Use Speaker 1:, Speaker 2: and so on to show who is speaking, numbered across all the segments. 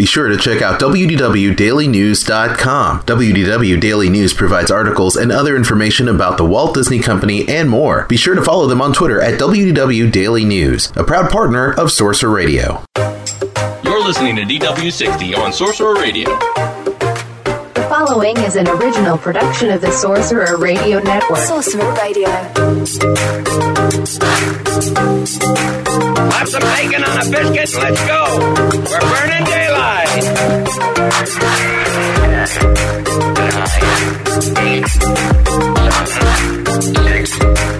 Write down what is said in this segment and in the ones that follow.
Speaker 1: Be sure to check out WDWDailyNews.com. WDW Daily News provides articles and other information about the Walt Disney Company and more. Be sure to follow them on Twitter at WDW Daily News, a proud partner of Sorcerer Radio.
Speaker 2: You're listening to DW60 on Sorcerer Radio.
Speaker 3: The following is an original production of the Sorcerer Radio Network.
Speaker 4: Sorcerer Radio.
Speaker 5: Slap some bacon on a biscuit and let's go. We're burning daylight. Eight, seven, six,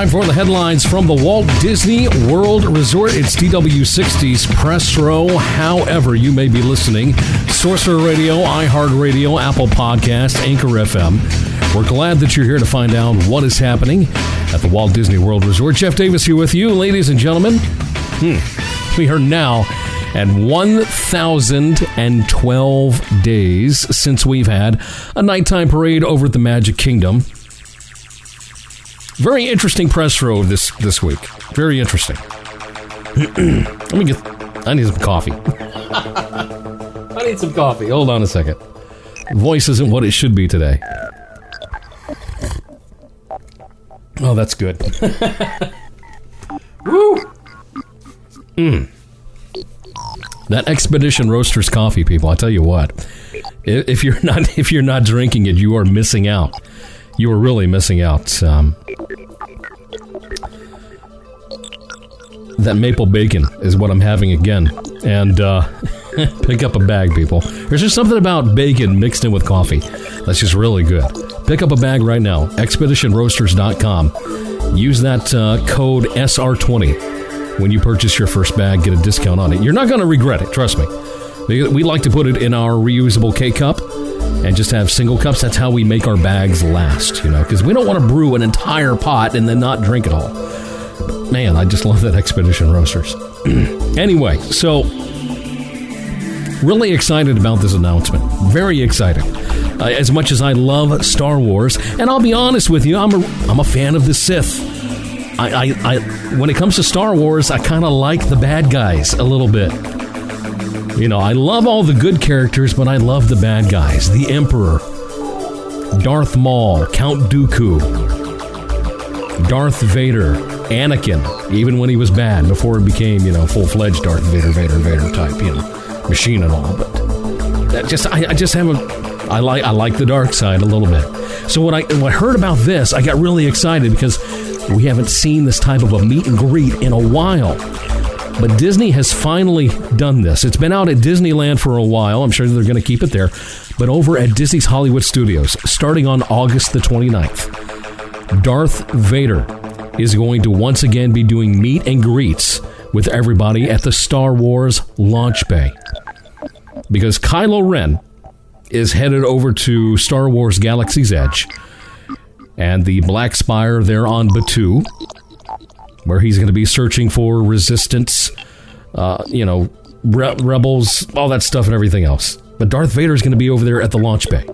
Speaker 6: Time for the headlines from the Walt Disney World Resort. It's DW60's Press Row. However, you may be listening, Sorcerer Radio, iHeartRadio, Apple Podcast, Anchor FM. We're glad that you're here to find out what is happening at the Walt Disney World Resort. Jeff Davis here with you, ladies and gentlemen. Hmm. We are now at 1,012 days since we've had a nighttime parade over at the Magic Kingdom. Very interesting press row this this week. Very interesting. Let me get. I need some coffee. I need some coffee. Hold on a second. Voice isn't what it should be today. Oh, that's good. Woo! Mm. That Expedition Roasters coffee, people. I tell you what, if you're not if you're not drinking it, you are missing out. You are really missing out. Um, that maple bacon is what I'm having again, and uh, pick up a bag, people. There's just something about bacon mixed in with coffee that's just really good. Pick up a bag right now. ExpeditionRoasters.com. Use that uh, code SR20 when you purchase your first bag. Get a discount on it. You're not going to regret it. Trust me. We like to put it in our reusable K cup and just have single cups. That's how we make our bags last, you know, because we don't want to brew an entire pot and then not drink it all. But man, I just love that Expedition Roasters. anyway, so really excited about this announcement. Very excited. Uh, as much as I love Star Wars, and I'll be honest with you, I'm a I'm a fan of the Sith. I, I, I when it comes to Star Wars, I kind of like the bad guys a little bit. You know, I love all the good characters, but I love the bad guys. The Emperor, Darth Maul, Count Dooku, Darth Vader, Anakin, even when he was bad, before he became, you know, full fledged Darth Vader, Vader, Vader type, you know, machine and all. But that just, I, I just haven't. I like, I like the dark side a little bit. So when I, when I heard about this, I got really excited because we haven't seen this type of a meet and greet in a while. But Disney has finally done this. It's been out at Disneyland for a while. I'm sure they're going to keep it there. But over at Disney's Hollywood Studios, starting on August the 29th, Darth Vader is going to once again be doing meet and greets with everybody at the Star Wars launch bay. Because Kylo Ren is headed over to Star Wars Galaxy's Edge and the Black Spire there on Batuu, where he's going to be searching for resistance, uh, you know, re- rebels, all that stuff, and everything else. But Darth Vader is going to be over there at the launch bay.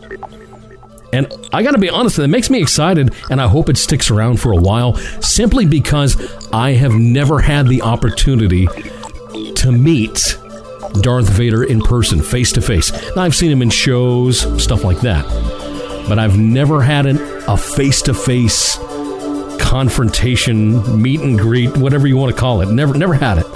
Speaker 6: And I got to be honest, it makes me excited, and I hope it sticks around for a while, simply because I have never had the opportunity to meet Darth Vader in person, face to face. I've seen him in shows, stuff like that. but I've never had an, a face to face confrontation, meet and greet, whatever you want to call it. Never, never had it.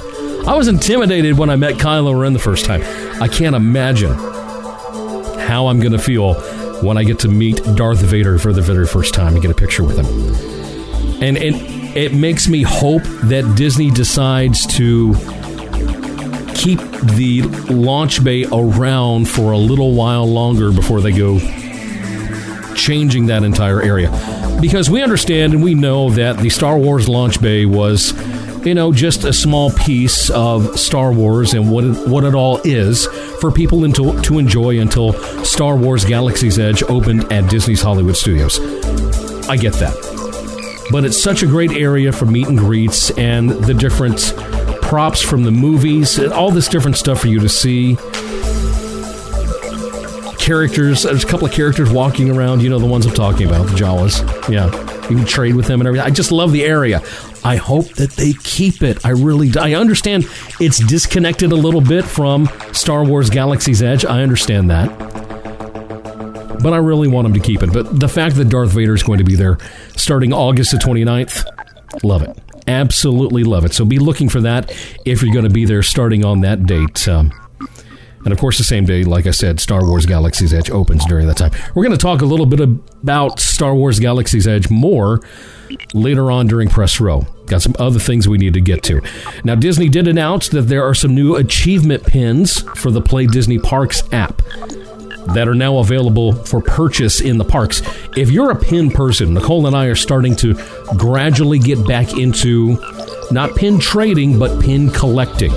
Speaker 6: I was intimidated when I met Kylo Ren the first time. I can't imagine how I'm going to feel when I get to meet Darth Vader for the very first time and get a picture with him. And it, it makes me hope that Disney decides to keep the launch bay around for a little while longer before they go changing that entire area. Because we understand and we know that the Star Wars launch bay was, you know, just a small piece of Star Wars and what it, what it all is for people into, to enjoy until Star Wars Galaxy's Edge opened at Disney's Hollywood Studios. I get that. But it's such a great area for meet and greets and the different props from the movies, and all this different stuff for you to see characters. There's a couple of characters walking around. You know the ones I'm talking about, the Jawas. Yeah, you can trade with them and everything. I just love the area. I hope that they keep it. I really. Do. I understand it's disconnected a little bit from Star Wars Galaxy's Edge. I understand that. But I really want them to keep it. But the fact that Darth Vader is going to be there starting August the 29th, love it. Absolutely love it. So be looking for that if you're going to be there starting on that date. Um, and of course, the same day, like I said, Star Wars Galaxy's Edge opens during that time. We're going to talk a little bit about Star Wars Galaxy's Edge more later on during Press Row. Got some other things we need to get to. Now, Disney did announce that there are some new achievement pins for the Play Disney Parks app that are now available for purchase in the parks. If you're a pin person, Nicole and I are starting to gradually get back into not pin trading, but pin collecting.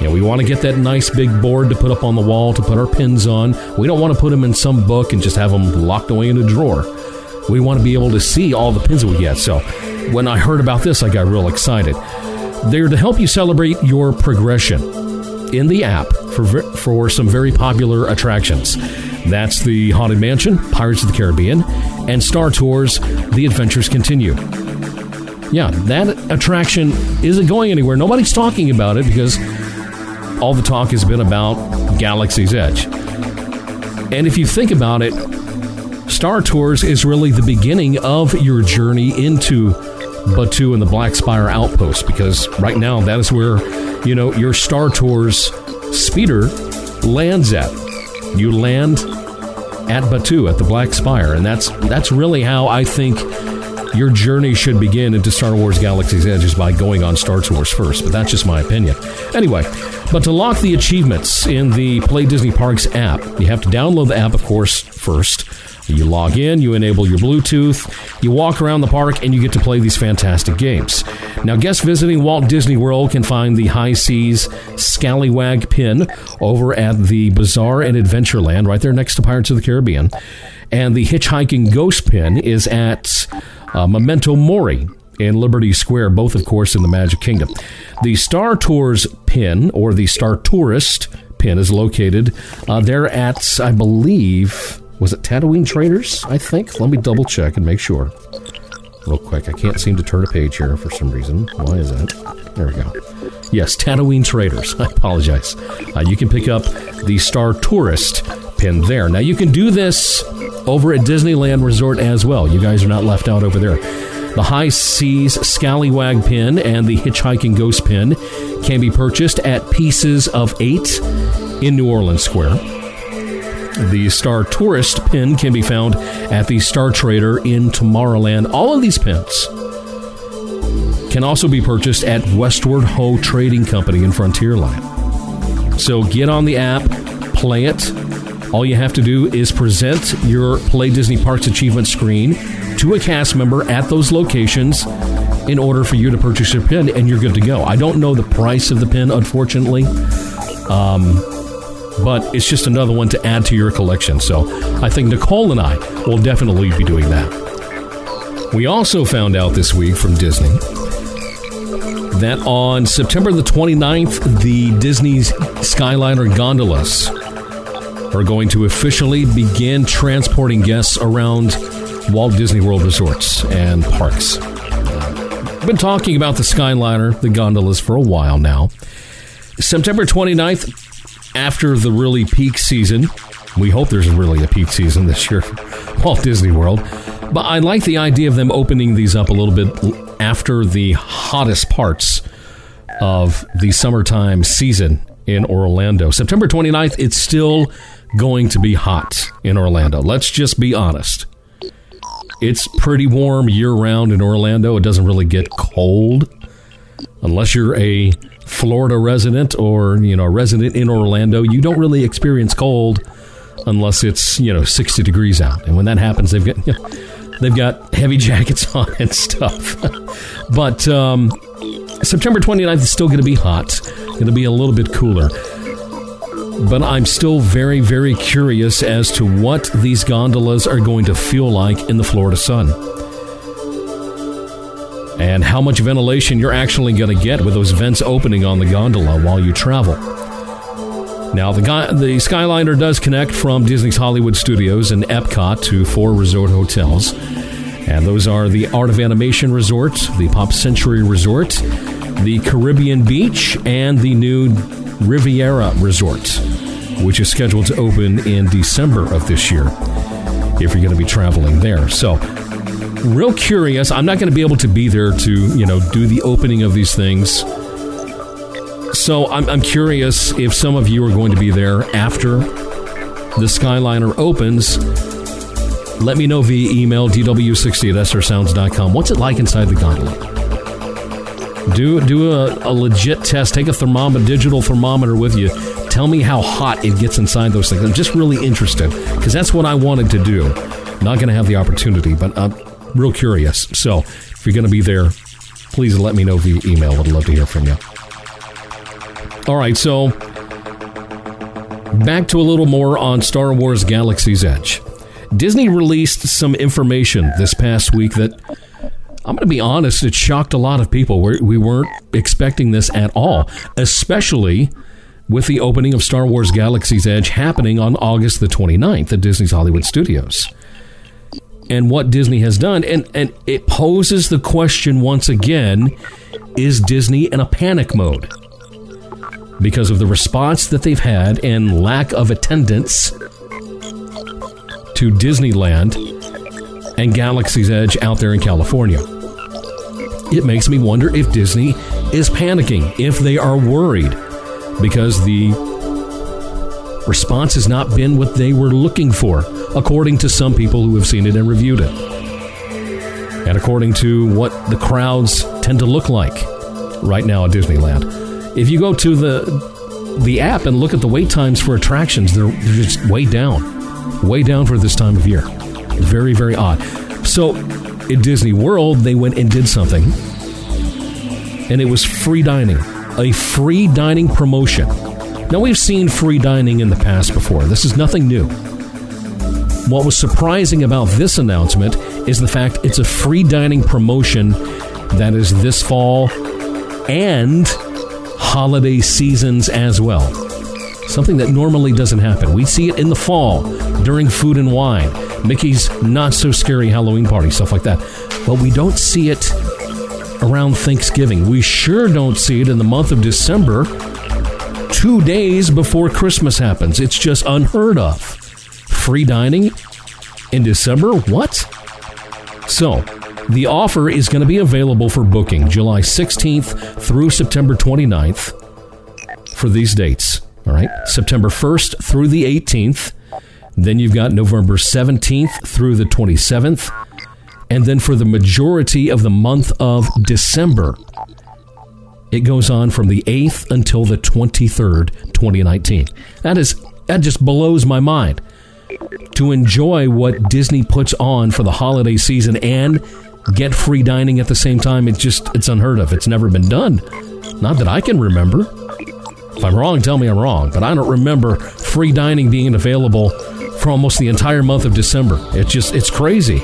Speaker 6: You know, we want to get that nice big board to put up on the wall to put our pins on. We don't want to put them in some book and just have them locked away in a drawer. We want to be able to see all the pins that we get. So when I heard about this, I got real excited. They're to help you celebrate your progression in the app for, for some very popular attractions. That's the Haunted Mansion, Pirates of the Caribbean, and Star Tours, The Adventures Continue. Yeah, that attraction isn't going anywhere. Nobody's talking about it because all the talk has been about Galaxy's Edge. And if you think about it, Star Tours is really the beginning of your journey into Batuu and the Black Spire Outpost because right now that is where, you know, your Star Tours speeder lands at. You land at Batuu at the Black Spire, and that's that's really how I think your journey should begin into Star Wars Galaxy's Edge is by going on Star Tours first, but that's just my opinion. Anyway, but to lock the achievements in the Play Disney Parks app, you have to download the app, of course, first. You log in, you enable your Bluetooth, you walk around the park, and you get to play these fantastic games. Now, guests visiting Walt Disney World can find the High Seas Scallywag pin over at the Bazaar and Adventureland, right there next to Pirates of the Caribbean. And the Hitchhiking Ghost pin is at uh, Memento Mori in Liberty Square, both, of course, in the Magic Kingdom. The Star Tours pin, or the Star Tourist pin, is located uh, there at, I believe, was it Tatooine Traders? I think. Let me double check and make sure. Real quick. I can't seem to turn a page here for some reason. Why is that? There we go. Yes, Tatooine Traders. I apologize. Uh, you can pick up the Star Tourist pin there. Now, you can do this over at Disneyland Resort as well. You guys are not left out over there. The High Seas Scallywag pin and the Hitchhiking Ghost pin can be purchased at Pieces of Eight in New Orleans Square. The Star Tourist pin can be found at the Star Trader in Tomorrowland. All of these pins can also be purchased at Westward Ho Trading Company in Frontierland. So get on the app, play it. All you have to do is present your Play Disney Parks achievement screen to a cast member at those locations in order for you to purchase your pin, and you're good to go. I don't know the price of the pin, unfortunately. Um, but it's just another one to add to your collection. So I think Nicole and I will definitely be doing that. We also found out this week from Disney that on September the 29th, the Disney's Skyliner gondolas are going to officially begin transporting guests around Walt Disney World resorts and parks. Been talking about the Skyliner, the gondolas, for a while now. September 29th, after the really peak season, We hope there's really a peak season this year, Walt Disney World. But I like the idea of them opening these up a little bit after the hottest parts of the summertime season in Orlando. September 29th, it's still going to be hot in Orlando. Let's just be honest. It's pretty warm year round in Orlando. It doesn't really get cold unless you're a Florida resident or, you know, a resident in Orlando. You don't really experience cold unless it's, you know, 60 degrees out. And when that happens, they've got you know, they've got heavy jackets on and stuff. but um September 29th is still going to be hot. To be a little bit cooler. But I'm still very, very curious as to what these gondolas are going to feel like in the Florida sun. And how much ventilation you're actually going to get with those vents opening on the gondola while you travel. Now, the, the Skyliner does connect from Disney's Hollywood Studios and Epcot to four resort hotels. And those are the Art of Animation Resort, the Pop Century Resort, the Caribbean Beach, and the new Riviera Resort, which is scheduled to open in December of this year if you're going to be traveling there. So, real curious. I'm not going to be able to be there to, you know, do the opening of these things. So, I'm, I'm curious if some of you are going to be there after the Skyliner opens. Let me know via email, dw60 at srsounds.com. What's it like inside the gondola? Do do a, a legit test. Take a thermometer, digital thermometer with you. Tell me how hot it gets inside those things. I'm just really interested because that's what I wanted to do. Not going to have the opportunity, but I'm real curious. So if you're going to be there, please let me know via email. I'd love to hear from you. All right, so back to a little more on Star Wars Galaxy's Edge. Disney released some information this past week that I'm going to be honest, it shocked a lot of people. We're, we weren't expecting this at all, especially with the opening of Star Wars Galaxy's Edge happening on August the 29th at Disney's Hollywood Studios. And what Disney has done, and, and it poses the question once again is Disney in a panic mode? Because of the response that they've had and lack of attendance to Disneyland and Galaxy's Edge out there in California. It makes me wonder if Disney is panicking, if they are worried, because the response has not been what they were looking for, according to some people who have seen it and reviewed it. And according to what the crowds tend to look like right now at Disneyland. If you go to the the app and look at the wait times for attractions, they're, they're just way down. Way down for this time of year. Very, very odd. So, at Disney World, they went and did something, and it was free dining, a free dining promotion. Now, we've seen free dining in the past before, this is nothing new. What was surprising about this announcement is the fact it's a free dining promotion that is this fall and holiday seasons as well. Something that normally doesn't happen. We see it in the fall during food and wine, Mickey's not so scary Halloween party, stuff like that. But we don't see it around Thanksgiving. We sure don't see it in the month of December, two days before Christmas happens. It's just unheard of. Free dining in December? What? So, the offer is going to be available for booking July 16th through September 29th for these dates. All right, September 1st through the 18th. Then you've got November 17th through the 27th. And then for the majority of the month of December, it goes on from the 8th until the 23rd, 2019. That is that just blows my mind. To enjoy what Disney puts on for the holiday season and get free dining at the same time, it's just it's unheard of. It's never been done. Not that I can remember. If I'm wrong, tell me I'm wrong, but I don't remember free dining being available for almost the entire month of December. It's just it's crazy.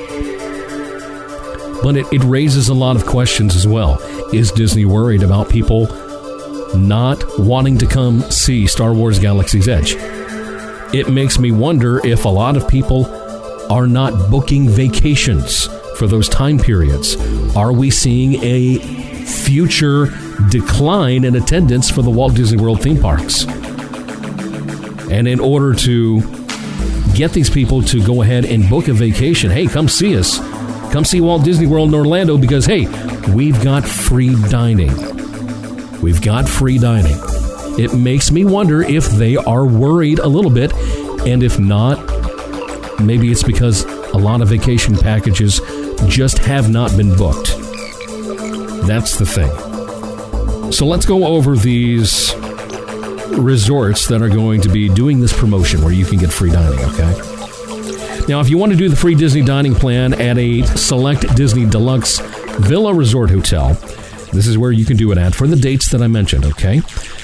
Speaker 6: But it, it raises a lot of questions as well. Is Disney worried about people not wanting to come see Star Wars Galaxy's Edge? It makes me wonder if a lot of people are not booking vacations for those time periods. Are we seeing a future decline in attendance for the Walt Disney World theme parks? And in order to get these people to go ahead and book a vacation. Hey, come see us. Come see Walt Disney World in Orlando because, hey, we've got free dining. We've got free dining. It makes me wonder if they are worried a little bit, and if not, maybe it's because a lot of vacation packages just have not been booked. That's the thing. So let's go over these resorts that are going to be doing this promotion where you can get free dining, okay? Now, if you want to do the free Disney dining plan at a select Disney Deluxe Villa Resort Hotel, this is where you can do it at for the dates that I mentioned, okay?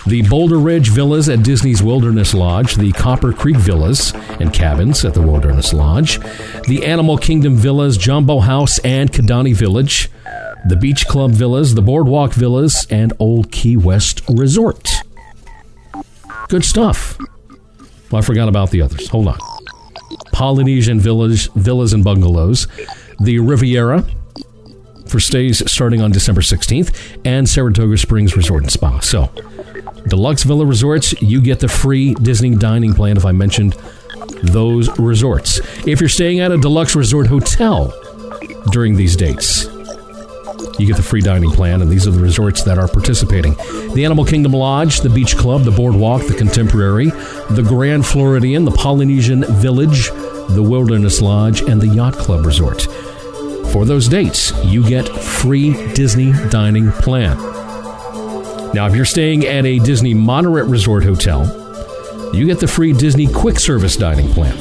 Speaker 6: The Boulder Ridge Villas at Disney's Wilderness Lodge, the Copper Creek Villas and Cabins at the Wilderness Lodge, the Animal Kingdom Villas, Jambo House, and Kidani Village, the Beach Club Villas, the Boardwalk Villas, and Old Key West Resort. Good stuff. Well, I forgot about the others. Hold on. Polynesian Village, Villas and Bungalows, the Riviera for stays starting on December 16th, and Saratoga Springs Resort and Spa. So, Deluxe Villa Resorts, you get the free Disney dining plan if I mentioned those resorts. If you're staying at a Deluxe Resort Hotel during these dates, you get the free dining plan, and these are the resorts that are participating the Animal Kingdom Lodge, the Beach Club, the Boardwalk, the Contemporary, the Grand Floridian, the Polynesian Village, the Wilderness Lodge, and the Yacht Club Resort. For those dates, you get free Disney dining plan. Now, if you're staying at a Disney moderate resort hotel, you get the free Disney quick service dining plan.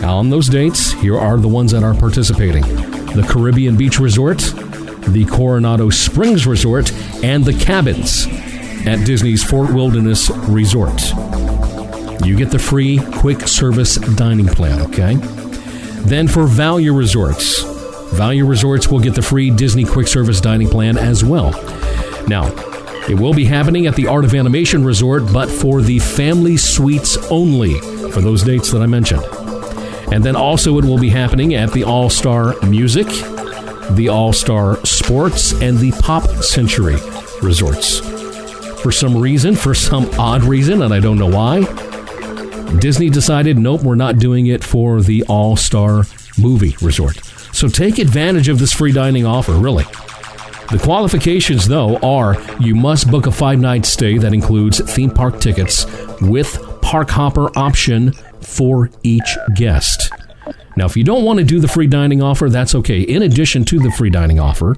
Speaker 6: Now, on those dates, here are the ones that are participating the Caribbean Beach Resort, the Coronado Springs Resort, and the Cabins at Disney's Fort Wilderness Resort. You get the free quick service dining plan, okay? Then for Value Resorts, Value Resorts will get the free Disney quick service dining plan as well. Now, it will be happening at the Art of Animation Resort, but for the family suites only for those dates that I mentioned. And then also it will be happening at the All Star Music, the All Star Sports, and the Pop Century resorts. For some reason, for some odd reason, and I don't know why, Disney decided, nope, we're not doing it for the All Star Movie Resort. So take advantage of this free dining offer, really. The qualifications, though, are you must book a five night stay that includes theme park tickets with park hopper option for each guest. Now, if you don't want to do the free dining offer, that's okay. In addition to the free dining offer,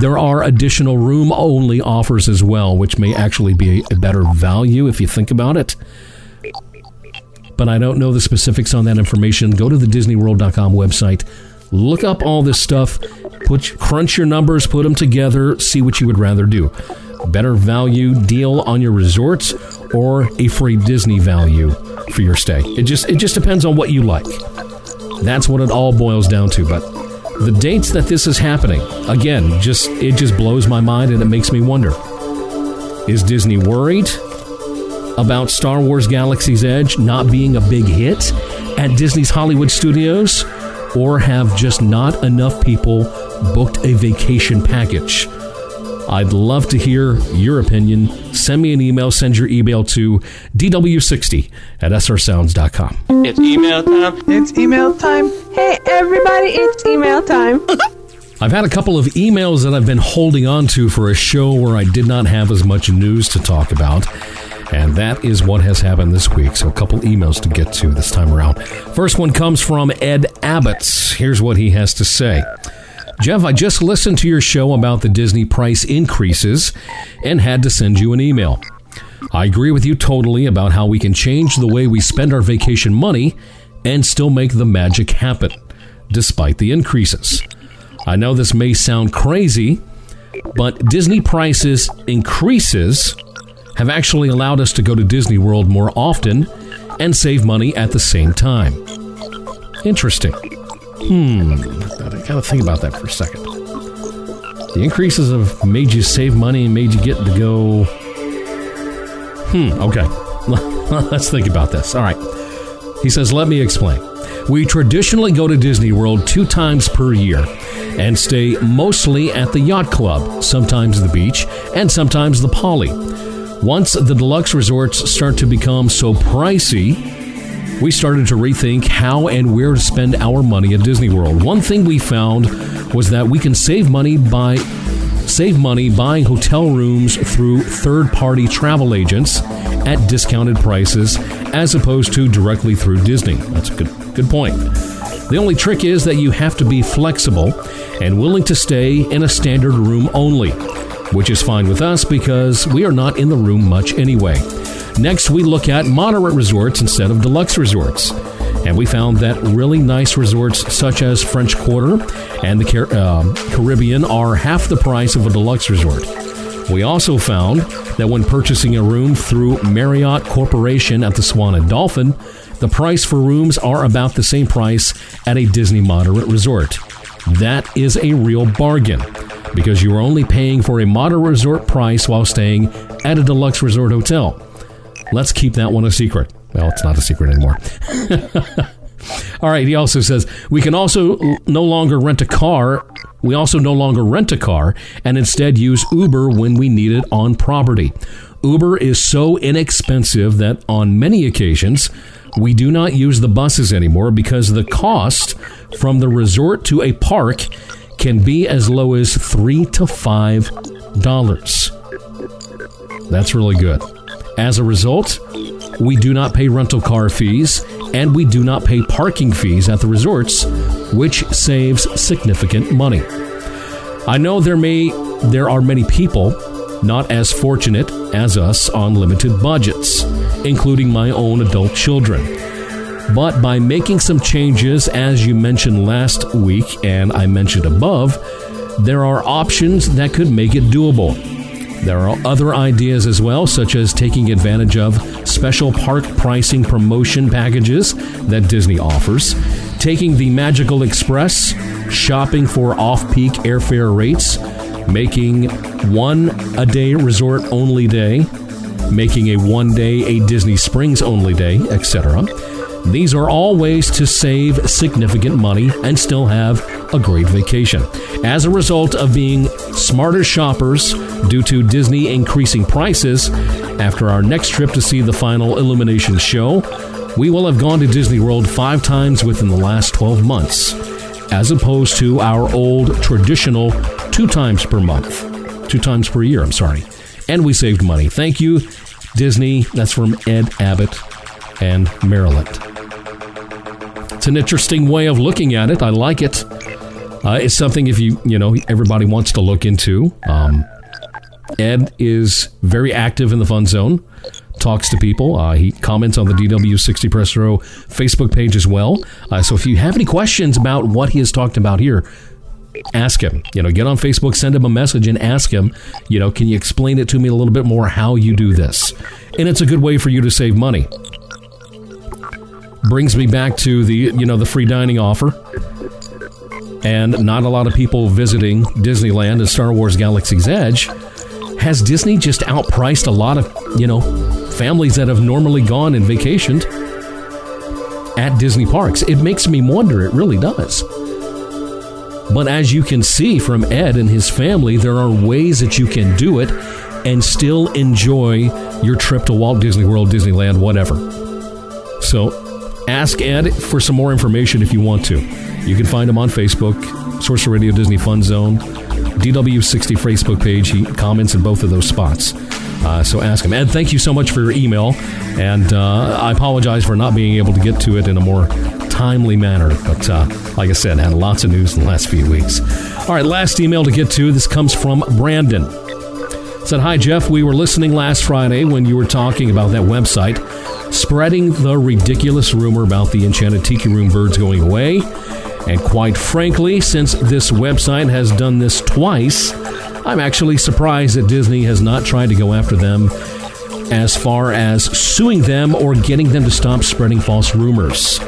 Speaker 6: there are additional room only offers as well, which may actually be a better value if you think about it. But I don't know the specifics on that information. Go to the DisneyWorld.com website, look up all this stuff, put crunch your numbers, put them together, see what you would rather do. Better value deal on your resorts or a free Disney value for your stay. It just it just depends on what you like. That's what it all boils down to. But the dates that this is happening, again, just it just blows my mind and it makes me wonder. Is Disney worried about Star Wars Galaxy's Edge not being a big hit at Disney's Hollywood Studios? Or have just not enough people booked a vacation package? I'd love to hear your opinion. Send me an email. Send your email to dw60 at srsounds.com.
Speaker 2: It's email time.
Speaker 4: It's email time.
Speaker 7: Hey, everybody, it's email time.
Speaker 6: I've had a couple of emails that I've been holding on to for a show where I did not have as much news to talk about. And that is what has happened this week. So, a couple emails to get to this time around. First one comes from Ed Abbott's. Here's what he has to say. Jeff, I just listened to your show about the Disney price increases and had to send you an email. I agree with you totally about how we can change the way we spend our vacation money and still make the magic happen, despite the increases. I know this may sound crazy, but Disney prices increases have actually allowed us to go to Disney World more often and save money at the same time. Interesting. Hmm, I gotta think about that for a second. The increases have made you save money and made you get to go. Hmm, okay. Let's think about this. All right. He says, Let me explain. We traditionally go to Disney World two times per year and stay mostly at the yacht club, sometimes the beach, and sometimes the Poly. Once the deluxe resorts start to become so pricey, we started to rethink how and where to spend our money at Disney World. One thing we found was that we can save money by save money buying hotel rooms through third-party travel agents at discounted prices as opposed to directly through Disney. That's a good good point. The only trick is that you have to be flexible and willing to stay in a standard room only, which is fine with us because we are not in the room much anyway. Next, we look at moderate resorts instead of deluxe resorts. And we found that really nice resorts such as French Quarter and the Car- um, Caribbean are half the price of a deluxe resort. We also found that when purchasing a room through Marriott Corporation at the Swan and Dolphin, the price for rooms are about the same price at a Disney moderate resort. That is a real bargain because you are only paying for a moderate resort price while staying at a deluxe resort hotel. Let's keep that one a secret. Well, it's not a secret anymore. All right, he also says we can also no longer rent a car. We also no longer rent a car and instead use Uber when we need it on property. Uber is so inexpensive that on many occasions we do not use the buses anymore because the cost from the resort to a park can be as low as 3 to 5 dollars. That's really good. As a result, we do not pay rental car fees and we do not pay parking fees at the resorts, which saves significant money. I know there may there are many people not as fortunate as us on limited budgets, including my own adult children. But by making some changes as you mentioned last week and I mentioned above, there are options that could make it doable. There are other ideas as well, such as taking advantage of special park pricing promotion packages that Disney offers, taking the Magical Express, shopping for off peak airfare rates, making one a day resort only day, making a one day a Disney Springs only day, etc. These are all ways to save significant money and still have a great vacation. As a result of being smarter shoppers due to Disney increasing prices, after our next trip to see the final IllumiNations show, we will have gone to Disney World five times within the last 12 months, as opposed to our old traditional two times per month, two times per year, I'm sorry. And we saved money. Thank you, Disney. That's from Ed Abbott and Maryland. It's an interesting way of looking at it. I like it. Uh, it's something if you you know everybody wants to look into. Um, Ed is very active in the fun zone. Talks to people. Uh, he comments on the DW60 Press Row Facebook page as well. Uh, so if you have any questions about what he has talked about here, ask him. You know, get on Facebook, send him a message, and ask him. You know, can you explain it to me a little bit more how you do this? And it's a good way for you to save money brings me back to the you know the free dining offer. And not a lot of people visiting Disneyland and Star Wars Galaxy's Edge. Has Disney just outpriced a lot of you know families that have normally gone and vacationed at Disney parks? It makes me wonder. It really does. But as you can see from Ed and his family there are ways that you can do it and still enjoy your trip to Walt Disney World Disneyland whatever. So ask Ed for some more information if you want to. You can find him on Facebook, Sorcerer Radio Disney Fun Zone, DW60 Facebook page. He comments in both of those spots. Uh, so ask him. Ed, thank you so much for your email. And uh, I apologize for not being able to get to it in a more timely manner. But uh, like I said, had lots of news in the last few weeks. All right, last email to get to. This comes from Brandon. Said, Hi, Jeff. We were listening last Friday when you were talking about that website spreading the ridiculous rumor about the Enchanted Tiki Room birds going away. And quite frankly, since this website has done this twice, I'm actually surprised that Disney has not tried to go after them as far as suing them or getting them to stop spreading false rumors.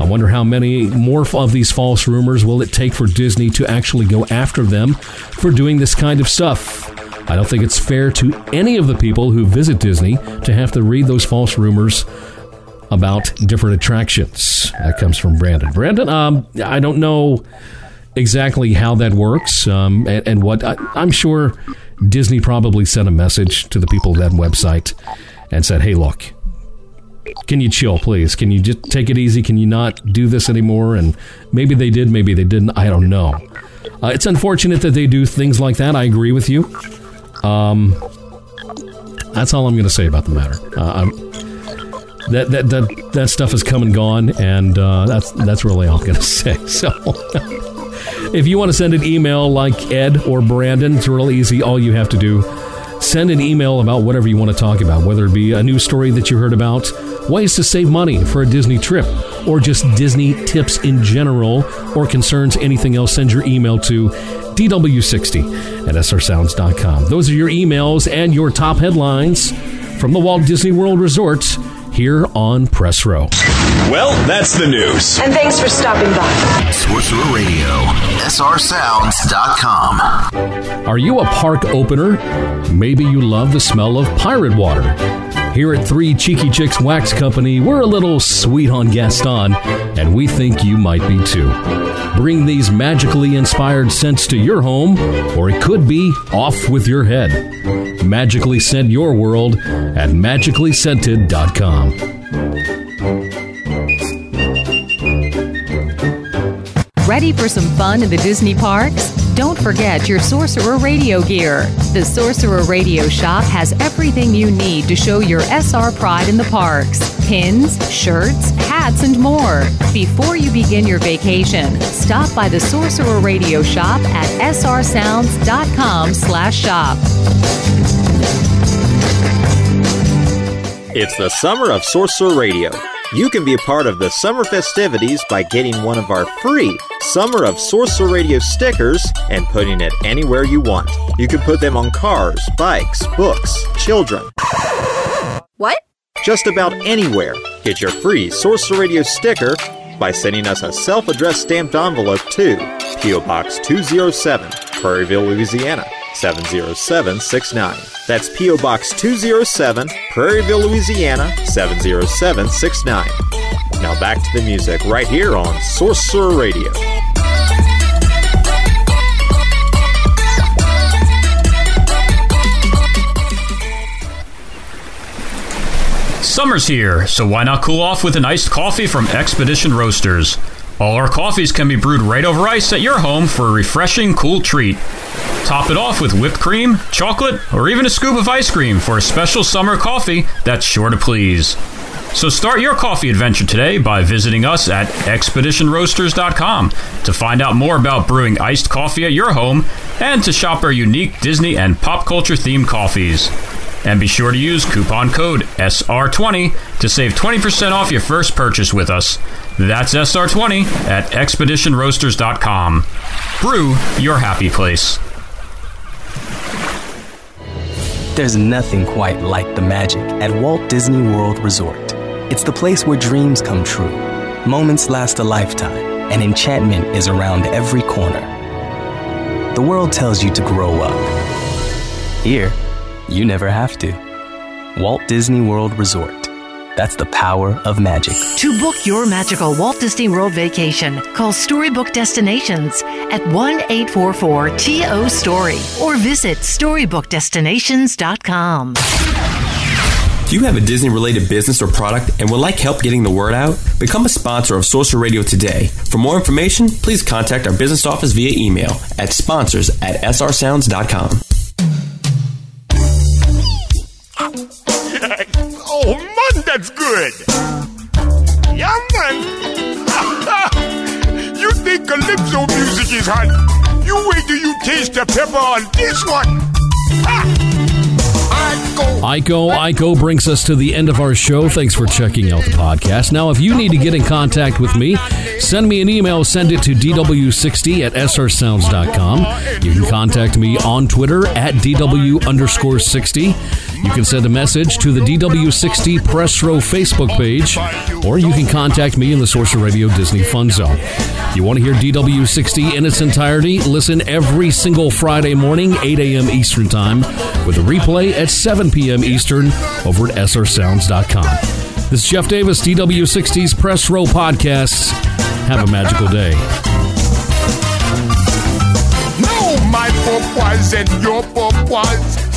Speaker 6: I wonder how many more of these false rumors will it take for Disney to actually go after them for doing this kind of stuff. I don't think it's fair to any of the people who visit Disney to have to read those false rumors about different attractions. That comes from Brandon. Brandon, um, I don't know exactly how that works um, and, and, what I, I'm sure Disney probably sent a message to the people of that website and said, "Hey, look, can you chill, please? Can you just take it easy? Can you not do this anymore? And maybe they did, maybe they didn't. I don't know. Uh, it's unfortunate that they do things like that. I agree with you. Um, that's all I'm going to say about the matter. Uh, that, that that that stuff has come and gone, and uh, that's that's really all I'm going to say. So. If you want to send an email like Ed or Brandon, it's real easy. All you have to do send an email about whatever you want to talk about, whether it be a news story that you heard about, ways to save money for a Disney trip, or just Disney tips in general, or concerns anything else. Send your email to DW60 at srsounds.com. Those are your emails and your top headlines from the Walt Disney World Resort here on Press Row.
Speaker 4: Well, that's the news.
Speaker 8: And thanks for stopping by.
Speaker 9: Sorcerer Radio, srsounds.com.
Speaker 6: Are you a park opener? Maybe you love the smell of pirate water. Here at Three Cheeky Chicks Wax Company, we're a little sweet on Gaston, and we think you might be too. Bring these magically inspired scents to your home, or it could be off with your head. Magically scent your world at magicallyscented.com.
Speaker 10: Ready for some fun in the Disney parks? Don't forget your Sorcerer Radio gear. The Sorcerer Radio shop has everything you need to show your SR pride in the parks pins, shirts, hats, and more. Before you begin your vacation, stop by the Sorcerer Radio shop at srsounds.com slash shop.
Speaker 11: It's the summer of Sorcerer Radio. You can be a part of the summer festivities by getting one of our free Summer of Sorcerer Radio stickers and putting it anywhere you want. You can put them on cars, bikes, books, children.
Speaker 12: What?
Speaker 11: Just about anywhere. Get your free Sorcerer Radio sticker by sending us a self addressed stamped envelope to P.O. Box 207, Prairieville, Louisiana 70769. That's P.O. Box 207, Prairieville, Louisiana 70769. Now back to the music right here on Sorcerer Radio.
Speaker 13: Summer's here, so why not cool off with an iced coffee from Expedition Roasters? All our coffees can be brewed right over ice at your home for a refreshing, cool treat. Top it off with whipped cream, chocolate, or even a scoop of ice cream for a special summer coffee that's sure to please. So start your coffee adventure today by visiting us at expeditionroasters.com to find out more about brewing iced coffee at your home and to shop our unique Disney and pop culture themed coffees. And be sure to use coupon code SR20 to save 20% off your first purchase with us. That's SR20 at expeditionroasters.com. Brew your happy place.
Speaker 14: There's nothing quite like the magic at Walt Disney World Resort. It's the place where dreams come true, moments last a lifetime, and enchantment is around every corner. The world tells you to grow up. Here, you never have to. Walt Disney World Resort. That's the power of magic.
Speaker 15: To book your magical Walt Disney World vacation, call Storybook Destinations at 1 844 TO Story or visit StorybookDestinations.com.
Speaker 16: Do you have a Disney related business or product and would like help getting the word out? Become a sponsor of Sorcerer Radio today. For more information, please contact our business office via email at sponsors at srsounds.com.
Speaker 17: think calypso music is hot? You wait till you taste the pepper on this one.
Speaker 6: Iko, Iko brings us to the end of our show. Thanks for checking out the podcast. Now, if you need to get in contact with me, send me an email. Send it to dw60 at srsounds.com. You can contact me on Twitter at dw underscore 60. You can send a message to the DW60 Press Row Facebook page, or you can contact me in the Sorcerer Radio Disney Fun Zone. You want to hear DW60 in its entirety? Listen every single Friday morning, 8 a.m. Eastern Time, with a replay at 7 p.m. Eastern over at srsounds.com. This is Jeff Davis, DW60's Press Row Podcasts. Have a magical day.
Speaker 17: No, my purpose and your purpose.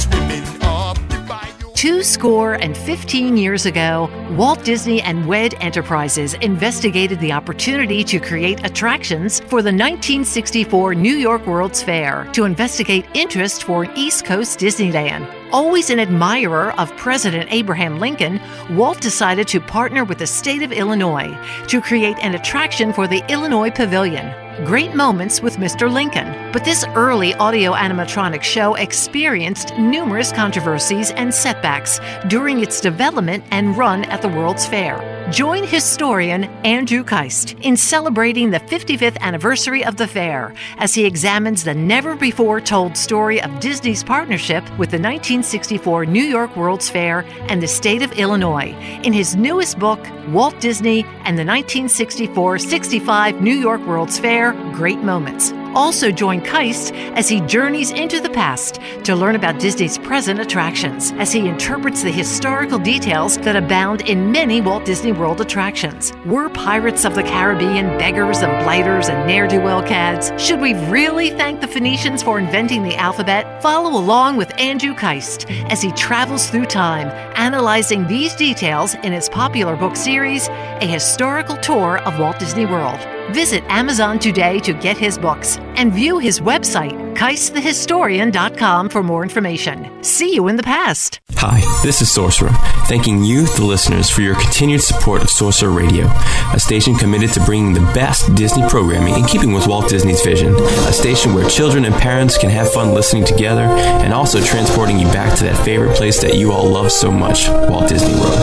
Speaker 15: Two score and 15 years ago, Walt Disney and WED Enterprises investigated the opportunity to create attractions for the 1964 New York World's Fair to investigate interest for an East Coast Disneyland. Always an admirer of President Abraham Lincoln, Walt decided to partner with the state of Illinois to create an attraction for the Illinois Pavilion. Great moments with Mr. Lincoln. But this early audio animatronic show experienced numerous controversies and setbacks during its development and run at the World's Fair. Join historian Andrew Kiste in celebrating the 55th anniversary of the fair as he examines the never before told story of Disney's partnership with the 1964 New York World's Fair and the state of Illinois in his newest book, Walt Disney and the 1964 65 New York World's Fair Great Moments. Also, join Kiste as he journeys into the past to learn about Disney's present attractions, as he interprets the historical details that abound in many Walt Disney World attractions. Were Pirates of the Caribbean beggars and blighters and ne'er do well cads? Should we really thank the Phoenicians for inventing the alphabet? Follow along with Andrew Kiste as he travels through time, analyzing these details in his popular book series, A Historical Tour of Walt Disney World. Visit Amazon today to get his books and view his website, KisteTheHistorian.com, for more information. See you in the past.
Speaker 16: Hi, this is Sorcerer, thanking you, the listeners, for your continued support of Sorcerer Radio, a station committed to bringing the best Disney programming in keeping with Walt Disney's vision, a station where children and parents can have fun listening together, and also transporting you back to that favorite place that you all love so much, Walt Disney World.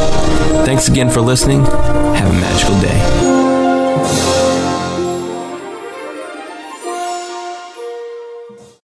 Speaker 16: Thanks again for listening. Have a magical day.